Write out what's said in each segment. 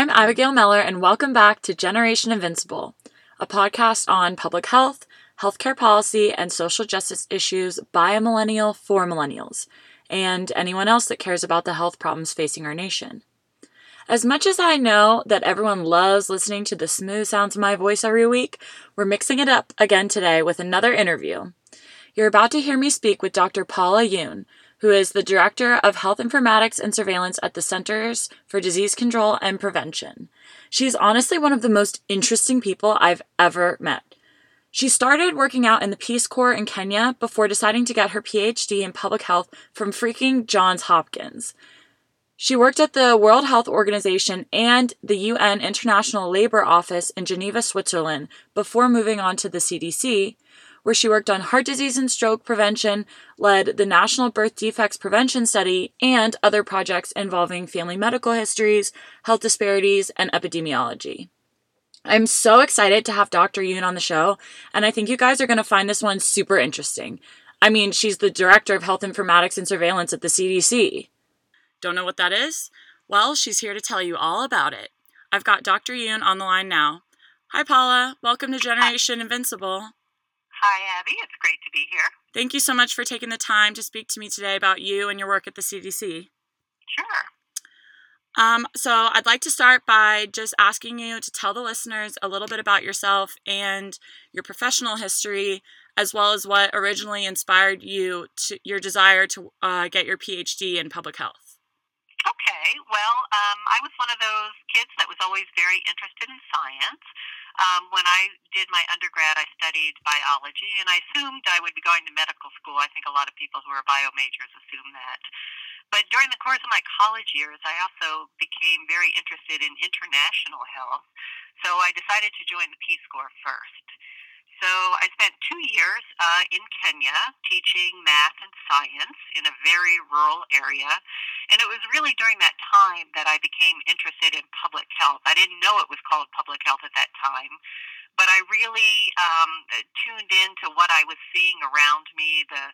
I'm Abigail Meller, and welcome back to Generation Invincible, a podcast on public health, healthcare policy, and social justice issues by a millennial for millennials, and anyone else that cares about the health problems facing our nation. As much as I know that everyone loves listening to the smooth sounds of my voice every week, we're mixing it up again today with another interview. You're about to hear me speak with Dr. Paula Yoon, who is the Director of Health Informatics and Surveillance at the Centers for Disease Control and Prevention. She's honestly one of the most interesting people I've ever met. She started working out in the Peace Corps in Kenya before deciding to get her PhD in public health from freaking Johns Hopkins. She worked at the World Health Organization and the UN International Labour Office in Geneva, Switzerland, before moving on to the CDC, where she worked on heart disease and stroke prevention, led the National Birth Defects Prevention Study, and other projects involving family medical histories, health disparities, and epidemiology. I'm so excited to have Dr. Yoon on the show, and I think you guys are going to find this one super interesting. I mean, she's the Director of Health Informatics and Surveillance at the CDC. Don't know what that is? Well, she's here to tell you all about it. I've got Dr. Yoon on the line now. Hi, Paula. Welcome to Generation Invincible. Hi, Abby. It's great to be here. Thank you so much for taking the time to speak to me today about you and your work at the CDC. Sure. Um, so, I'd like to start by just asking you to tell the listeners a little bit about yourself and your professional history, as well as what originally inspired you to your desire to uh, get your PhD in public health. Okay, well, um, I was one of those kids that was always very interested in science. Um, when I did my undergrad, I studied biology, and I assumed I would be going to medical school. I think a lot of people who are bio majors assume that. But during the course of my college years, I also became very interested in international health. So I decided to join the Peace Corps first. So I spent two years uh, in Kenya teaching math and science in a very rural area. And it was really during that time that I became interested in public health. I didn't know it was called public health at that time, but I really um, tuned into what I was seeing around me the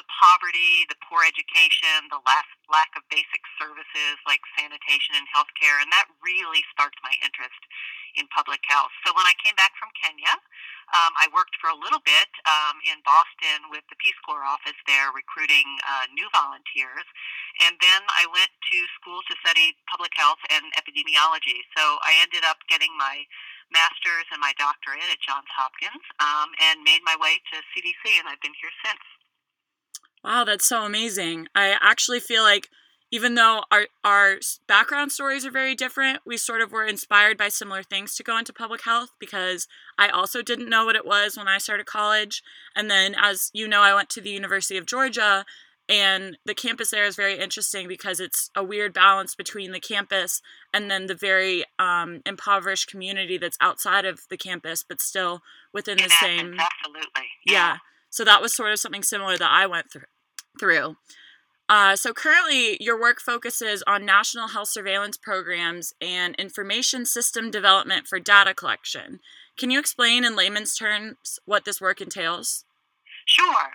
the poverty, the poor education, the lack, lack of basic services like sanitation and healthcare, and that really sparked my interest in public health. So when I came back from Kenya, um, I worked for a little bit um, in Boston with the Peace Corps office there, recruiting uh, new volunteers. And then I went to school to study public health and epidemiology. So I ended up getting my master's and my doctorate at Johns Hopkins um, and made my way to CDC, and I've been here since. Wow, that's so amazing. I actually feel like even though our our background stories are very different, we sort of were inspired by similar things to go into public health because I also didn't know what it was when I started college. And then as you know, I went to the University of Georgia and the campus there is very interesting because it's a weird balance between the campus and then the very um, impoverished community that's outside of the campus but still within In the same absolutely. yeah. So that was sort of something similar that I went through. Uh, so currently, your work focuses on national health surveillance programs and information system development for data collection. Can you explain in layman's terms what this work entails? Sure.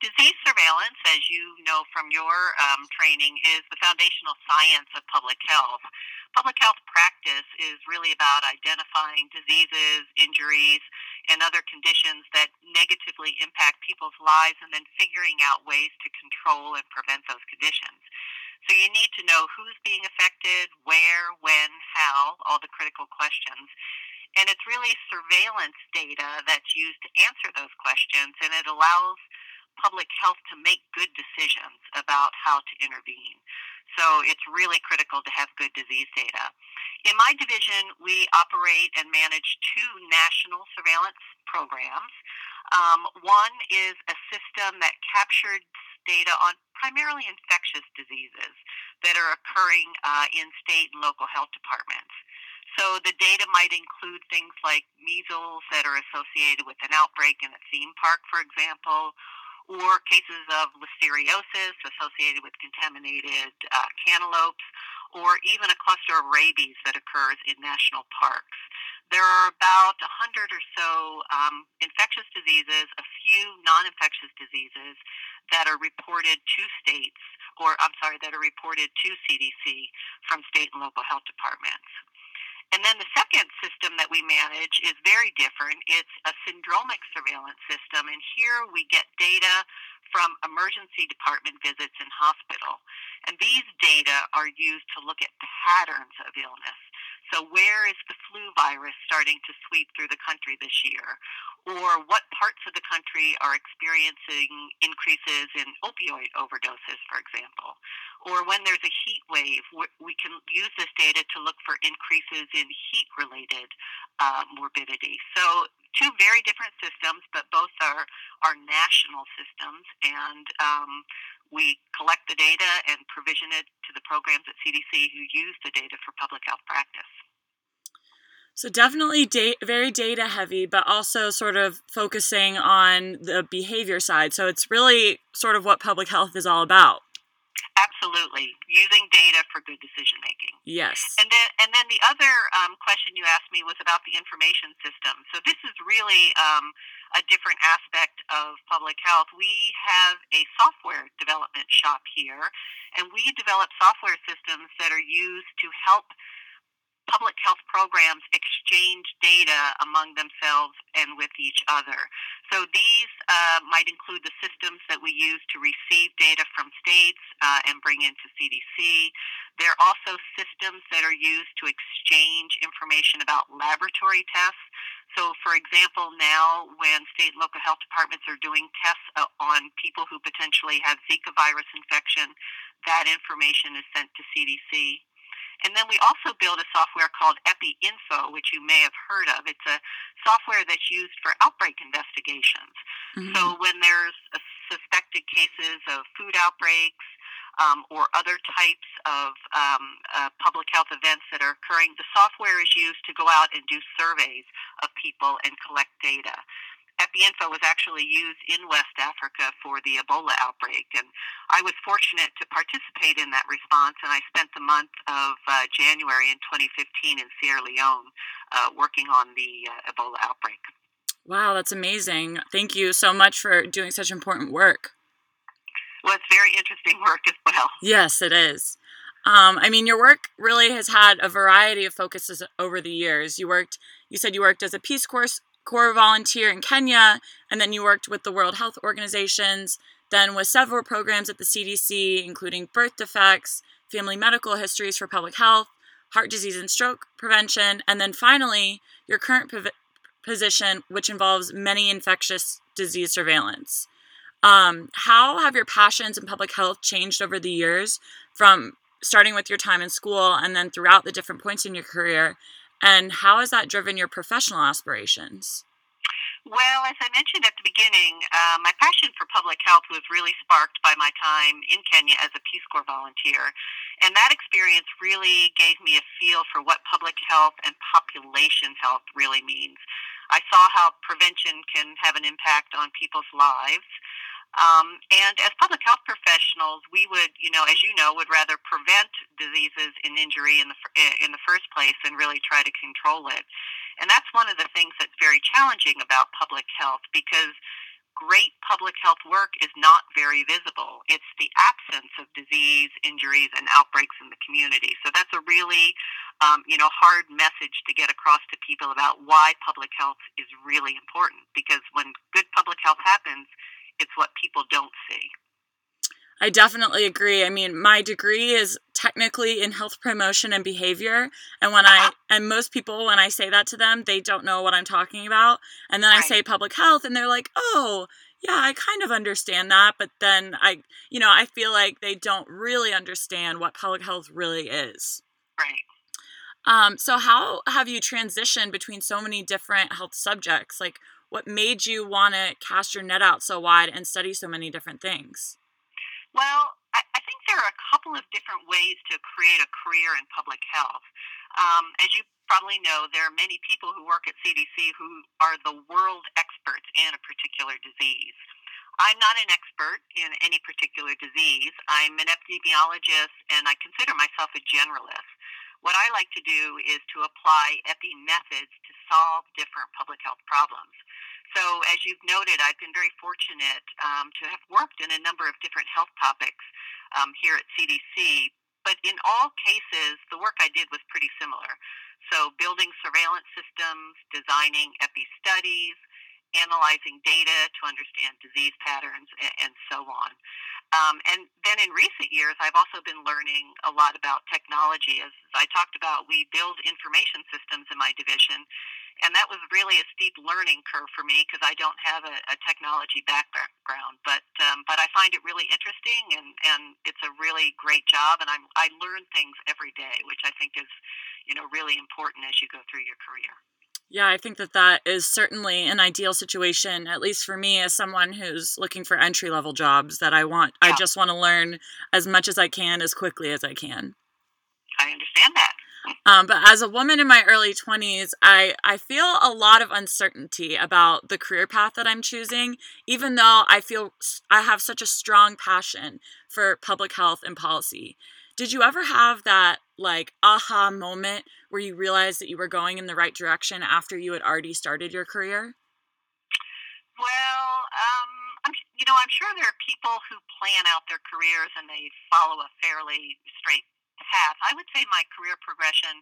Disease surveillance, as you know from your um, training, is the foundational science of public health. Public health practice is really about identifying diseases, injuries, and other conditions that negatively impact people's lives and then figuring out ways to control and prevent those conditions. So, you need to know who's being affected, where, when, how, all the critical questions. And it's really surveillance data that's used to answer those questions, and it allows public health to make good decisions about how to intervene. So it's really critical to have good disease data. In my division, we operate and manage two national surveillance programs. Um, one is a system that captured data on primarily infectious diseases that are occurring uh, in state and local health departments. So the data might include things like measles that are associated with an outbreak in a theme park, for example, or cases of listeriosis associated with contaminated uh, cantaloupes, or even a cluster of rabies that occurs in national parks. There are about 100 or so um, infectious diseases, a few non infectious diseases that are reported to states, or I'm sorry, that are reported to CDC from state and local health departments. And then the second system that we manage is very different. It's a syndromic surveillance system, and here we get data from emergency department visits in hospital. And these data are used to look at patterns of illness. So, where is the flu virus starting to sweep through the country this year? Or what parts of the country are experiencing increases in opioid overdoses, for example? Or when there's a heat wave, we can use this data to look for increases in heat related uh, morbidity. So, two very different systems, but both are, are national systems. And um, we collect the data and provision it to the programs at CDC who use the data for public health practice. So definitely da- very data heavy, but also sort of focusing on the behavior side. So it's really sort of what public health is all about. Absolutely, using data for good decision making. Yes. And then, and then the other um, question you asked me was about the information system. So this is really um, a different aspect of public health. We have a software development shop here, and we develop software systems that are used to help public health programs exchange data among themselves and with each other. So these uh, might include the systems that we use to receive data from states uh, and bring into CDC. There are also systems that are used to exchange information about laboratory tests. So, for example, now when state and local health departments are doing tests uh, on people who potentially have Zika virus infection, that information is sent to CDC. And then we also build a software called EpiInfo, which you may have heard of. It's a software that's used for outbreak investigations. Mm-hmm. So when there's suspected cases of food outbreaks, um, or other types of um, uh, public health events that are occurring, the software is used to go out and do surveys of people and collect data. EpiInfo was actually used in West Africa for the Ebola outbreak, and I was fortunate to participate in that response. And I spent the month of uh, January in 2015 in Sierra Leone uh, working on the uh, Ebola outbreak. Wow, that's amazing! Thank you so much for doing such important work. Well, it's very interesting work as well. Yes, it is. Um, I mean, your work really has had a variety of focuses over the years. You worked, you said you worked as a Peace Corps Corps volunteer in Kenya, and then you worked with the World Health Organizations, then with several programs at the CDC, including birth defects, family medical histories for public health, heart disease and stroke prevention, and then finally, your current position, which involves many infectious disease surveillance. Um, how have your passions in public health changed over the years from starting with your time in school and then throughout the different points in your career? And how has that driven your professional aspirations? Well, as I mentioned at the beginning, uh, my passion for public health was really sparked by my time in Kenya as a Peace Corps volunteer. And that experience really gave me a feel for what public health and population health really means. I saw how prevention can have an impact on people's lives. Um, and as public health professionals, we would, you know, as you know, would rather prevent diseases and injury in the in the first place and really try to control it. And that's one of the things that's very challenging about public health because great public health work is not very visible. It's the absence of disease, injuries, and outbreaks in the community. So that's a really, um, you know, hard message to get across to people about why public health is really important. Because when good public health happens, it's what people don't see. I definitely agree. I mean, my degree is technically in health promotion and behavior, and when uh-huh. I and most people when I say that to them, they don't know what I'm talking about. And then right. I say public health and they're like, "Oh, yeah, I kind of understand that, but then I, you know, I feel like they don't really understand what public health really is." Right. Um, so how have you transitioned between so many different health subjects? Like what made you want to cast your net out so wide and study so many different things? Well, I, I think there are a couple of different ways to create a career in public health. Um, as you probably know, there are many people who work at CDC who are the world experts in a particular disease. I'm not an expert in any particular disease. I'm an epidemiologist and I consider myself a generalist. What I like to do is to apply epi methods to solve different public health problems. So, as you've noted, I've been very fortunate um, to have worked in a number of different health topics um, here at CDC. But in all cases, the work I did was pretty similar. So, building surveillance systems, designing epi studies, analyzing data to understand disease patterns, and, and so on. Um, and then in recent years, I've also been learning a lot about technology. As I talked about, we build information systems in my division, and that was really a steep learning curve for me because I don't have a, a technology background. But um, but I find it really interesting, and, and it's a really great job, and I'm, I learn things every day, which I think is you know really important as you go through your career. Yeah, I think that that is certainly an ideal situation, at least for me as someone who's looking for entry level jobs that I want. Yeah. I just want to learn as much as I can as quickly as I can. Um, but as a woman in my early 20s, I, I feel a lot of uncertainty about the career path that I'm choosing, even though I feel I have such a strong passion for public health and policy. Did you ever have that like aha moment where you realized that you were going in the right direction after you had already started your career? Well, um, I'm, you know, I'm sure there are people who plan out their careers and they follow a fairly straight path. I would say my career progression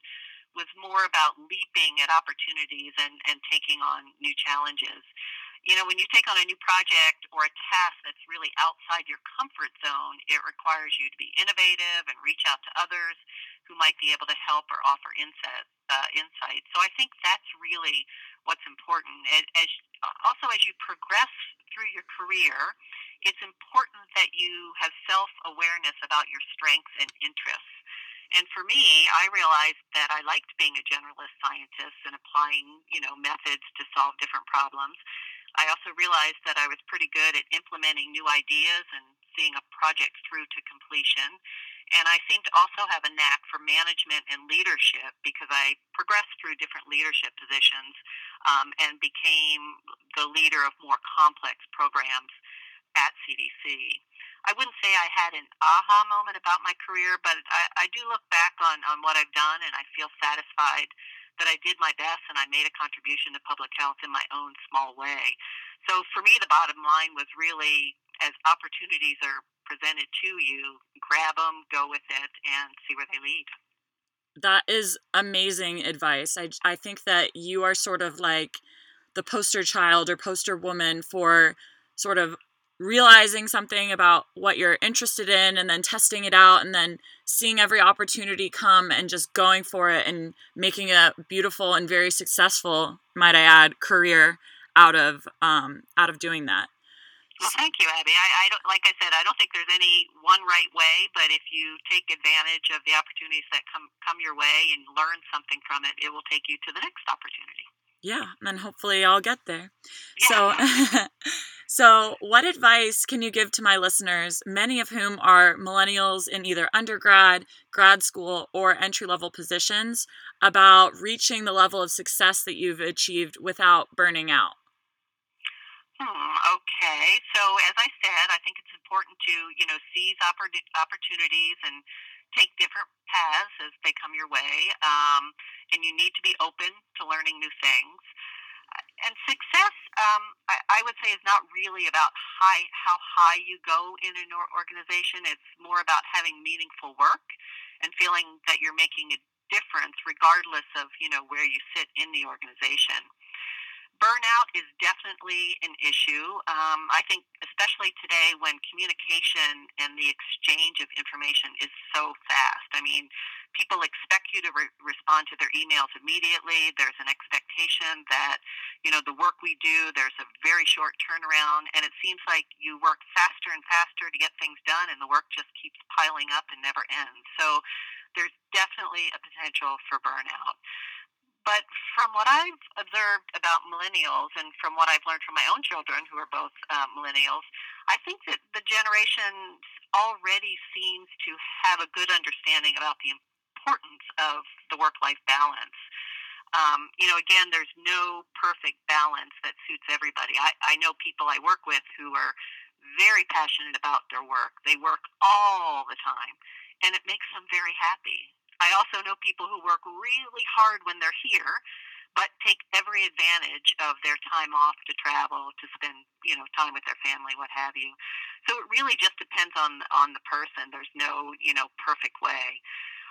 was more about leaping at opportunities and, and taking on new challenges you know, when you take on a new project or a task that's really outside your comfort zone, it requires you to be innovative and reach out to others who might be able to help or offer insight. Uh, insight. So I think that's really what's important. As, also, as you progress through your career, it's important that you have self awareness about your strengths and interests. And for me, I realized that I liked being a generalist scientist and applying, you know, methods to solve different problems. I also realized that I was pretty good at implementing new ideas and seeing a project through to completion. And I seem to also have a knack for management and leadership because I progressed through different leadership positions um, and became the leader of more complex programs at CDC. I wouldn't say I had an aha moment about my career, but I, I do look back on, on what I've done and I feel satisfied that I did my best and I made a contribution to public health in my own small way. So for me, the bottom line was really as opportunities are presented to you, grab them, go with it, and see where they lead. That is amazing advice. I, I think that you are sort of like the poster child or poster woman for sort of realizing something about what you're interested in and then testing it out and then seeing every opportunity come and just going for it and making a beautiful and very successful might i add career out of um, out of doing that. Well thank you abby. I, I don't like i said i don't think there's any one right way but if you take advantage of the opportunities that come come your way and learn something from it it will take you to the next opportunity yeah and hopefully i'll get there yeah. so So, what advice can you give to my listeners, many of whom are millennials in either undergrad, grad school, or entry level positions, about reaching the level of success that you've achieved without burning out? Hmm, okay. So, as I said, I think it's important to, you know, seize opportunities and take different paths as they come your way. Um, and you need to be open to learning new things and success, um, I, I, would say, is not really about high, how high you go in an organization. It's more about having meaningful work and feeling that you're making a difference, regardless of you know where you sit in the organization. Burnout is definitely an issue. Um, I think, especially today when communication and the exchange of information is so fast. I mean, people expect you to re- respond to their emails immediately. There's an expectation that, you know, the work we do, there's a very short turnaround, and it seems like you work faster and faster to get things done, and the work just keeps piling up and never ends. So there's definitely a potential for burnout. But from what I've observed about millennials and from what I've learned from my own children, who are both uh, millennials, I think that the generation already seems to have a good understanding about the importance of the work life balance. Um, you know, again, there's no perfect balance that suits everybody. I, I know people I work with who are very passionate about their work, they work all the time, and it makes them very happy. I also know people who work really hard when they're here, but take every advantage of their time off to travel, to spend, you know, time with their family, what have you. So it really just depends on on the person. There's no, you know, perfect way.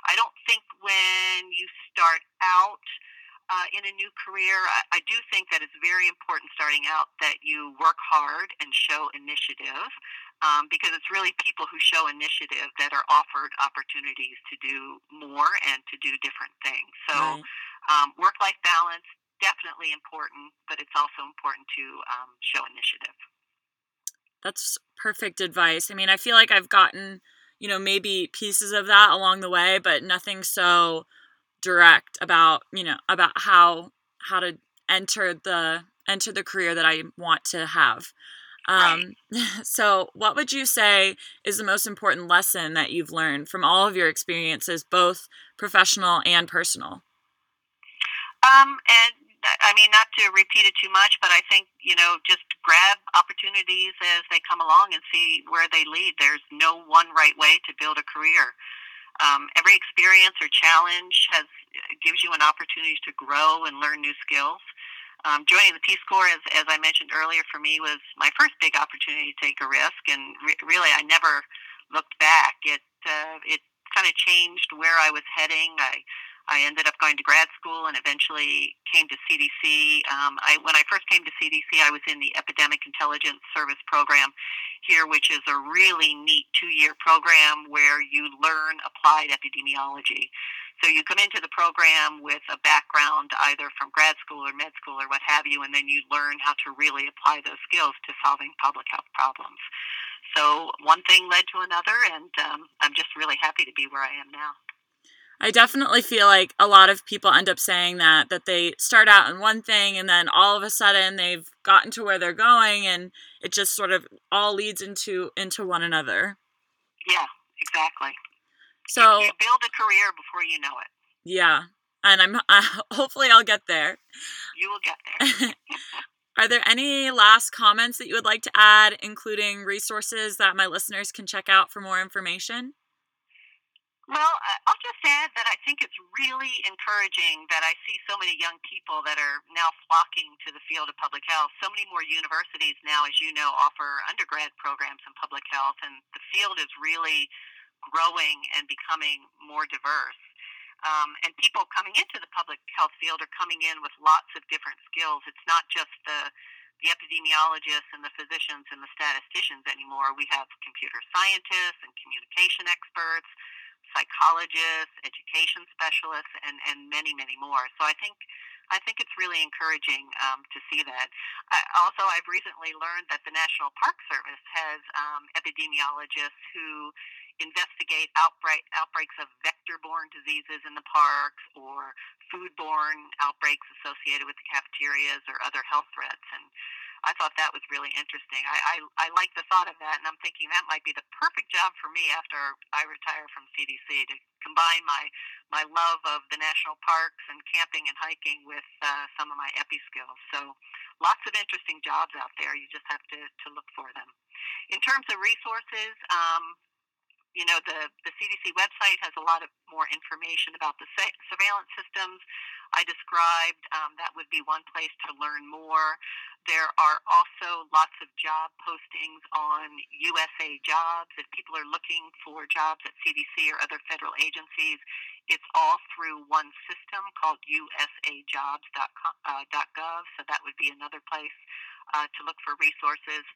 I don't think when you start out uh, in a new career, I, I do think that it's very important starting out that you work hard and show initiative um, because it's really people who show initiative that are offered opportunities to do more and to do different things. So, right. um, work life balance definitely important, but it's also important to um, show initiative. That's perfect advice. I mean, I feel like I've gotten, you know, maybe pieces of that along the way, but nothing so direct about, you know, about how how to enter the enter the career that I want to have. Um, right. so, what would you say is the most important lesson that you've learned from all of your experiences, both professional and personal? Um, and I mean, not to repeat it too much, but I think, you know, just grab opportunities as they come along and see where they lead. There's no one right way to build a career. Um, every experience or challenge has gives you an opportunity to grow and learn new skills. Um, joining the Peace Corps, as, as I mentioned earlier, for me was my first big opportunity to take a risk, and re- really I never looked back. It uh, it kind of changed where I was heading. I I ended up going to grad school and eventually came to CDC. Um, I, when I first came to CDC, I was in the Epidemic Intelligence Service program here, which is a really neat two year program where you learn applied epidemiology. So you come into the program with a background either from grad school or med school or what have you, and then you learn how to really apply those skills to solving public health problems. So one thing led to another, and um, I'm just really happy to be where I am now. I definitely feel like a lot of people end up saying that that they start out in one thing and then all of a sudden they've gotten to where they're going and it just sort of all leads into into one another. Yeah, exactly. So you, you build a career before you know it. Yeah. And I'm uh, hopefully I'll get there. You will get there. Are there any last comments that you would like to add, including resources that my listeners can check out for more information? Well, I'll just add that I think it's really encouraging that I see so many young people that are now flocking to the field of public health. So many more universities now, as you know, offer undergrad programs in public health, and the field is really growing and becoming more diverse. Um, and people coming into the public health field are coming in with lots of different skills. It's not just the the epidemiologists and the physicians and the statisticians anymore. We have computer scientists and communication experts psychologists, education specialists, and, and many, many more. So I think I think it's really encouraging um, to see that. I, also, I've recently learned that the National Park Service has um, epidemiologists who investigate outbreak, outbreaks of vector-borne diseases in the parks or food-borne outbreaks associated with the cafeterias or other health threats. And I thought that was really interesting. I, I, I like the thought of that, and I'm thinking that might be the perfect job for me after I retire from CDC to combine my, my love of the national parks and camping and hiking with uh, some of my epi skills. So lots of interesting jobs out there. You just have to, to look for them. In terms of resources, um, you know, the, the CDC website has a lot of more information about the surveillance systems I described. Um, that would be one place to learn more. There are also lots of job postings on USA Jobs. If people are looking for jobs at CDC or other federal agencies, it's all through one system called usajobs.gov. Uh, so that would be another place uh, to look for resources.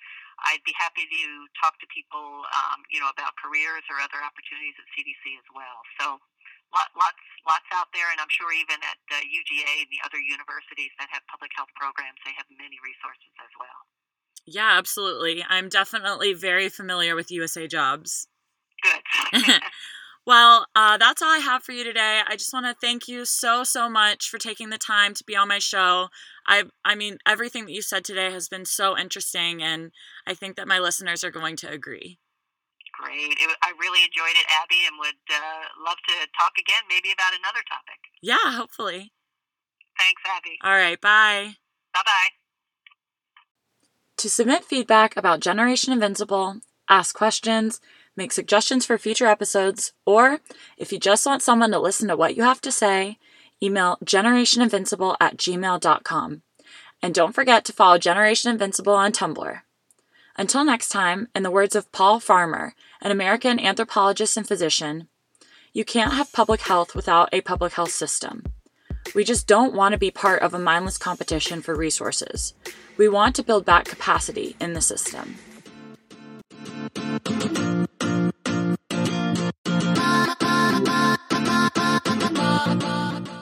I'd be happy to talk to people, um, you know, about careers or other opportunities at CDC as well. So lots, lots out there, and I'm sure even at uh, UGA and the other universities that have public health programs, they have many resources as well. Yeah, absolutely. I'm definitely very familiar with USA Jobs. Good. Well, uh, that's all I have for you today. I just want to thank you so so much for taking the time to be on my show. I I mean everything that you said today has been so interesting, and I think that my listeners are going to agree. Great. It, I really enjoyed it, Abby, and would uh, love to talk again, maybe about another topic. Yeah, hopefully. Thanks, Abby. All right. Bye. Bye bye. To submit feedback about Generation Invincible, ask questions make suggestions for future episodes, or if you just want someone to listen to what you have to say, email generationinvincible at gmail.com. And don't forget to follow Generation Invincible on Tumblr. Until next time, in the words of Paul Farmer, an American anthropologist and physician, You can't have public health without a public health system. We just don't want to be part of a mindless competition for resources. We want to build back capacity in the system.